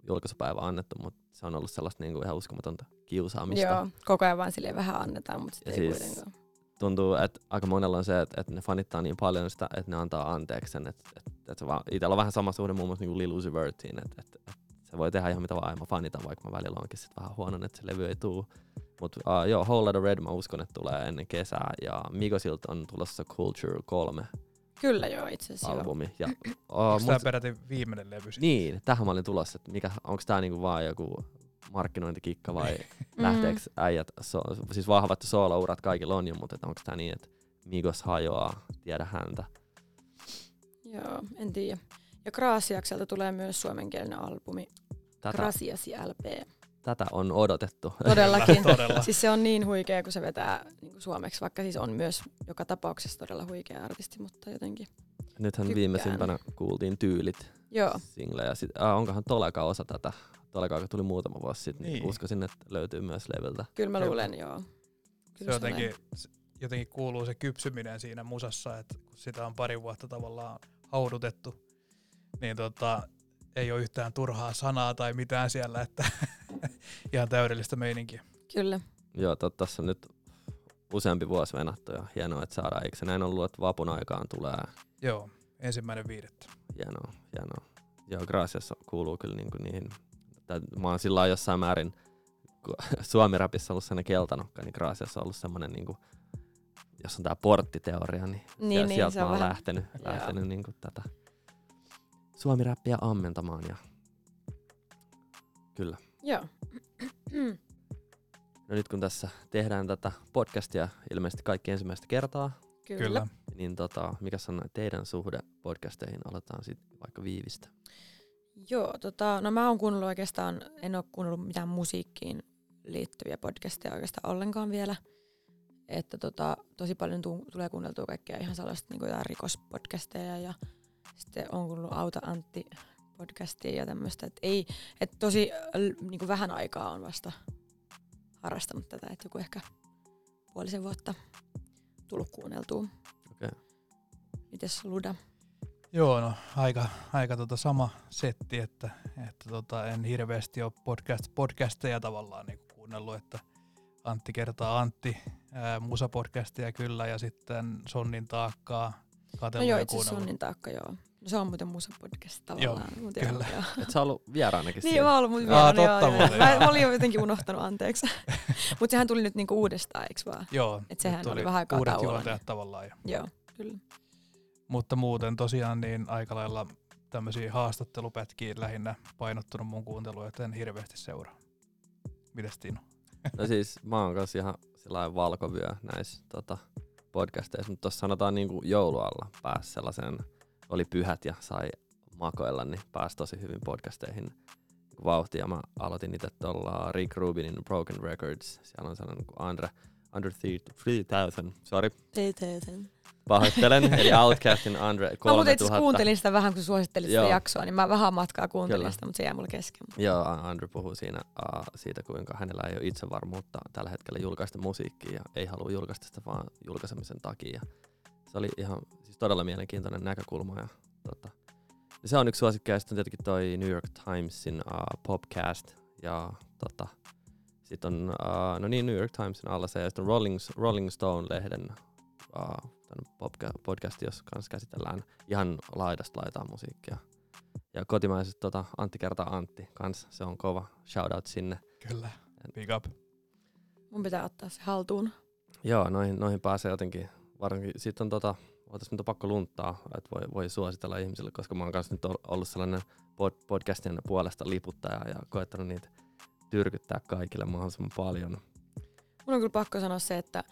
julkaisupäivää annettu, mutta se on ollut sellaista niinku ihan uskomatonta kiusaamista. Joo, koko ajan vaan silleen vähän annetaan, mutta sitten ei siis- kuitenkaan. tuntuu, että aika monella on se, että, että ne fanittaa niin paljon sitä, että ne antaa anteeksi sen. Että, että, että se vaan, itellä on vähän sama suhde muun muassa niin Lil Uzi Vertiin, että, että, että, se voi tehdä ihan mitä vaan, mä fanitan, vaikka mä välillä onkin sit vähän huono, että se levy ei tuu. Mutta uh, joo, Whole Lotta Red mä uskon, että tulee ennen kesää, ja Migosilta on tulossa Culture 3 Kyllä joo, itse asiassa joo. albumi. Ja, uh, Onko tämä peräti viimeinen levy? sit? niin, tähän mä olin tulossa, että mikä, onko tämä niinku vaan joku markkinointikikka vai [LAUGHS] Mm. lähteekö äijät, so, siis vahvat soolourat kaikilla on jo, mutta onko tämä niin, että Migos hajoaa, tiedä häntä. Joo, en tiedä. Ja Graasiakselta tulee myös suomenkielinen albumi, Tätä, Grasiasi LP. Tätä on odotettu. Todellakin. [LAUGHS] Todella. siis se on niin huikea, kun se vetää niin kuin suomeksi, vaikka siis on myös joka tapauksessa todella huikea artisti, mutta jotenkin. Nythän Tykkään. viimeisimpänä kuultiin tyylit Joo, singlejä. Sit, äh, onkohan Toleka osa tätä? Toleka, joka tuli muutama vuosi sitten, niin. Niin. uskoisin, että löytyy myös levyltä. kyllä mä Kyllä. luulen, joo. Se Kyllä jotenkin, se jotenkin kuuluu se kypsyminen siinä musassa, että kun sitä on pari vuotta tavallaan haudutettu, niin tota, ei ole yhtään turhaa sanaa tai mitään siellä, että [LAUGHS] ihan täydellistä meininkiä. Kyllä. Joo, to, tässä on nyt useampi vuosi venattu ja hienoa, että saadaan. Eikö se näin ollut, että vapun aikaan tulee Joo, ensimmäinen viidettä. hienoa, hienoa. Joo, Gracias kuuluu kyllä niinku niihin. Tai mä oon sillä lailla jossain määrin, kun [LAUGHS] Suomi-rapissa ollut sellainen keltanokka, niin Gracias on ollut semmoinen, niinku, jos on tää porttiteoria, niin, Niin, sieltä, niin, sieltä se mä on oon vähän- lähtenyt, lähtenyt niinku tätä Suomi-räppiä ammentamaan. Ja... Kyllä. Joo. [CLEARS THROAT] No nyt kun tässä tehdään tätä podcastia ilmeisesti kaikki ensimmäistä kertaa, Kyllä. Kyllä. niin tota, mikä on teidän suhde podcasteihin? Aloitetaan sitten vaikka Viivistä. Joo, tota, no mä oon kuunnellut oikeastaan, en ole kuunnellut mitään musiikkiin liittyviä podcasteja oikeastaan ollenkaan vielä. Että tota, tosi paljon tuu, tulee kuunneltua kaikkea ihan sellaista niin rikospodcasteja ja sitten on kuunnellut Auta Antti podcastia ja tämmöistä. Et ei, et tosi niin kuin vähän aikaa on vasta harrastanut tätä, että joku ehkä puolisen vuotta tullut kuunneltua. Okei. Mites Luda? Joo, no aika, aika tota sama setti, että, että tota, en hirveästi ole podcast, podcasteja tavallaan niin kuunnellut, että Antti kertaa Antti, ää, musapodcastia kyllä, ja sitten Sonnin taakkaa No joo, ja itse. Sonnin taakka, joo. No se on muuten musa podcast tavallaan. mut joo, kyllä. Joo. Et sä ollut vieraanakin [LAUGHS] Niin, siellä? mä oon ollut mun Aa, vieraana, totta joo, joo. Mä, mä olin jo jotenkin unohtanut, anteeksi. [LAUGHS] Mutta sehän tuli nyt niinku uudestaan, eiks vaan? Joo, Et sehän oli vähän aikaa uudet tauolla, juontajat tavallaan. Ja. Joo, kyllä. Mutta muuten tosiaan niin aika lailla tämmöisiä haastattelupätkiä lähinnä painottunut mun kuunteluun, että en hirveästi seuraa. Mites Tino? [LAUGHS] No siis mä oon kanssa ihan sellainen valkovyö näissä tota, podcasteissa, mutta tuossa sanotaan niinku joulualla pääsi sellaiseen, oli pyhät ja sai makoilla, niin pääsi tosi hyvin podcasteihin vauhtia. Mä aloitin itse tuolla Rick Rubinin Broken Records, siellä on sellainen kuin Andre, Under 3000, sorry, pahoittelen, eli [LAUGHS] Outcastin Andre Mä muuten itse 3000. kuuntelin sitä vähän, kun suosittelit sitä Joo. jaksoa, niin mä vähän matkaa kuuntelin Kyllä. sitä, mutta se jäi mulle kesken. Joo, Andrew puhuu siinä uh, siitä, kuinka hänellä ei ole itsevarmuutta tällä hetkellä julkaista musiikkia ja ei halua julkaista sitä vaan julkaisemisen takia. Se oli ihan todella mielenkiintoinen näkökulma. Ja, tota, ja se on yksi suosikki, ja sitten on tietenkin toi New York Timesin uh, Popcast ja tota, sitten on, uh, no niin, New York Timesin alla se, ja sitten on Rolling, Rolling Stone-lehden uh, podca- podcast, jossa kanssa käsitellään ihan laidasta laitaa musiikkia. Ja kotimaiset tota, Antti kertaa Antti kans, se on kova. Shoutout sinne. Kyllä, big up. Mun pitää ottaa se haltuun. Joo, noihin, noihin pääsee jotenkin, varsinkin sitten on tota, ootas nyt on pakko lunttaa, että voi, voi suositella ihmisille, koska mä oon kanssa nyt ol- ollut sellainen pod, podcastin puolesta liputtaja ja koettanut niitä tyrkyttää kaikille mahdollisimman paljon. Mun on kyllä pakko sanoa se, että,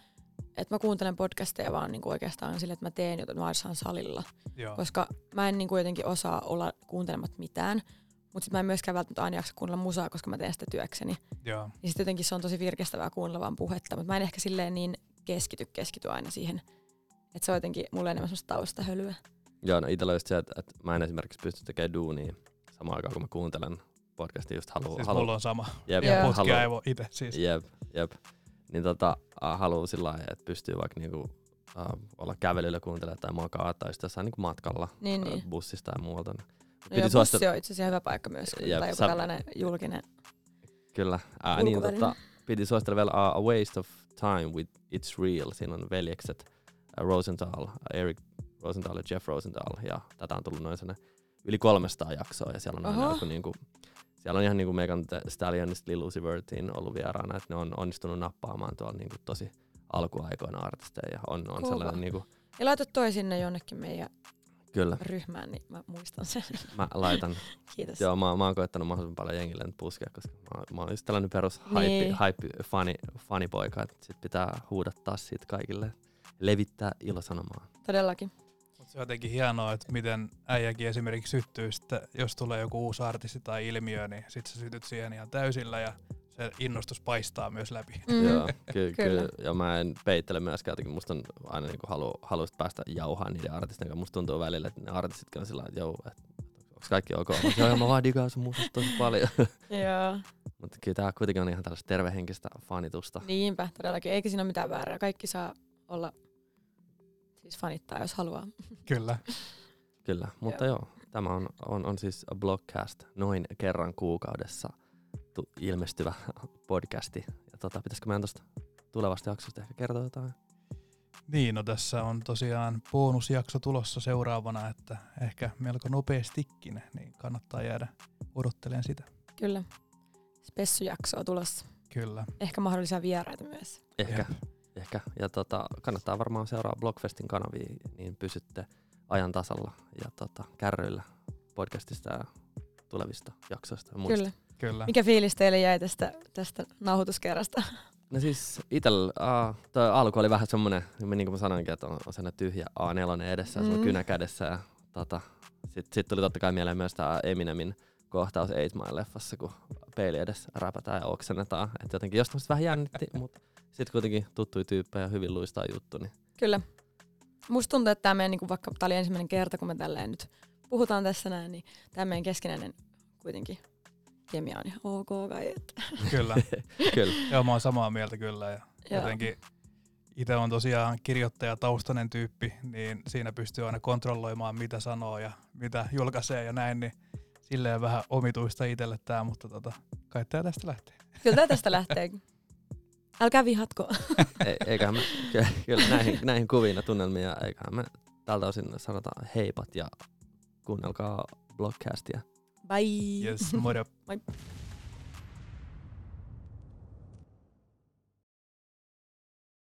että mä kuuntelen podcasteja vaan niinku oikeastaan sille, että mä teen jotain varsaan salilla. Joo, Koska mä en niinku jotenkin osaa olla kuuntelematta mitään. Mutta sitten mä en myöskään välttämättä aina jaksa kuunnella musaa, koska mä teen sitä työkseni. joo, Niin sitten jotenkin se on tosi virkistävää kuunnella vaan puhetta, mutta mä en ehkä silleen niin keskity, keskity aina siihen. Että se on jotenkin mulle enemmän semmoista taustahölyä. Joo, no itsellä on just se, että, että mä en esimerkiksi pysty tekemään duunia samaan aikaan, kun mä kuuntelen podcastia, just haluu, siis haluu, mulla on sama. jep. Ja haluu- putkia ei voi itse siis. Jep, jep. Niin tota, haluaa sillä lailla, että pystyy vaikka niinku, äh, olla kävelyllä kuuntelemaan tai makaa tai sitten jossain niinku matkalla Niin, äh, niin. bussista ja muualta. Niin No joo, bussi on itse asiassa hyvä paikka myös, kun Jep, tai joku sä- tällainen julkinen. Kyllä. Ää, niin, tota, piti suositella vielä uh, A Waste of Time with It's Real. Siinä on veljekset Rosenthal, uh, Eric Rosenthal ja Jeff Rosenthal. Ja tätä on tullut noin sellainen yli 300 jaksoa. Ja siellä on, aina joku, niinku, siellä on ihan niinku Megan Thee Stallionista Lil Uzi Vertin ollut vieraana. Että ne on onnistunut nappaamaan tuolla niinku tosi alkuaikoina artisteja. Ja on, on Kova. sellainen niinku, Ja laita toi sinne jonnekin meidän kyllä, ryhmään, niin mä muistan sen. mä laitan. [LAUGHS] Kiitos. Joo, mä, mä oon koettanut mahdollisimman paljon jengille nyt puskea, koska mä, mä oon just tällainen perus hype, Niin. hype fani, fanipoika, että sit pitää huudattaa siitä kaikille, levittää ilosanomaa. Todellakin. Mut se on jotenkin hienoa, että miten äijäkin esimerkiksi syttyy, sitten, jos tulee joku uusi artisti tai ilmiö, niin sitten sä sytyt siihen ihan täysillä ja se innostus paistaa myös läpi. Mm. Joo, ky- Kyllä. ky- ja mä en peittele myöskään, jotenkin musta on aina niinku halu, haluaisit päästä jauhaan niiden artistien kanssa. Musta tuntuu välillä, että ne artistitkin on sillä lailla, että joo, että onko kaikki ok? Mä, joo, joo, mä vaan digaan sun musasta tosi paljon. [LAUGHS] Joo, Mutta kyllä tää kuitenkin on ihan tällaista tervehenkistä fanitusta. niinpä todellakin. Eikä siinä ole mitään väärää. Kaikki saa olla, siis fanittaa, jos haluaa. [LAUGHS] Kyllä, mutta joo, tämä on, on, on siis a blogcast noin kerran kuukaudessa tu- ilmestyvä podcasti. Ja tota, pitäisikö meidän tuosta tulevasta jaksosta ehkä kertoa jotain? Niin, no tässä on tosiaan bonusjakso tulossa seuraavana, että ehkä melko nopeastikin, niin kannattaa jäädä odottelemaan sitä. Kyllä. Spessujaksoa tulossa. Kyllä. Ehkä mahdollisia vieraita myös. Ehkä, Jep. Ehkä. Ja tota, kannattaa varmaan seuraa Blogfestin kanavia, niin pysytte ajan tasalla ja tota, kärryillä podcastista ja tulevista jaksoista ja muista. Kyllä. Kyllä. Mikä fiilis teille jäi tästä, tästä nauhoituskerrasta? No siis itel, uh, toi alku oli vähän semmonen, niin kuin mä sanoinkin, että on, on sellainen tyhjä A4 edessä ja mm. kynä kädessä. Ja, tota, sitten sit tuli totta kai mieleen myös tää Eminemin kohtaus 8 Mile-leffassa, kun peili edessä räpätään ja oksennetaan. Että jotenkin jostain vähän jännitti, mutta sitten kuitenkin tuttui tyyppejä ja hyvin luistaa juttu. Niin. Kyllä. Musta tuntuu, että tämä meidän, niin vaikka tämä oli ensimmäinen kerta, kun me tälleen nyt puhutaan tässä näin, niin tämä meidän keskinäinen kuitenkin kemia on ihan ok kai. Että. Kyllä. [LAUGHS] kyllä. Joo, mä oon samaa mieltä kyllä. Ja jotenkin itse on tosiaan kirjoittaja taustainen tyyppi, niin siinä pystyy aina kontrolloimaan, mitä sanoo ja mitä julkaisee ja näin, niin silleen vähän omituista itselle tämä, mutta tota, kai tää tästä lähtee. Kyllä tää tästä lähtee. Älkää vihatko. [LAUGHS] E- eiköhän me, kyllä näihin, näihin kuviin ja tunnelmiin, ja eiköhän me tältä osin sanotaan heipat ja kuunnelkaa blogcastia. Bye. Yes, moro. Moi.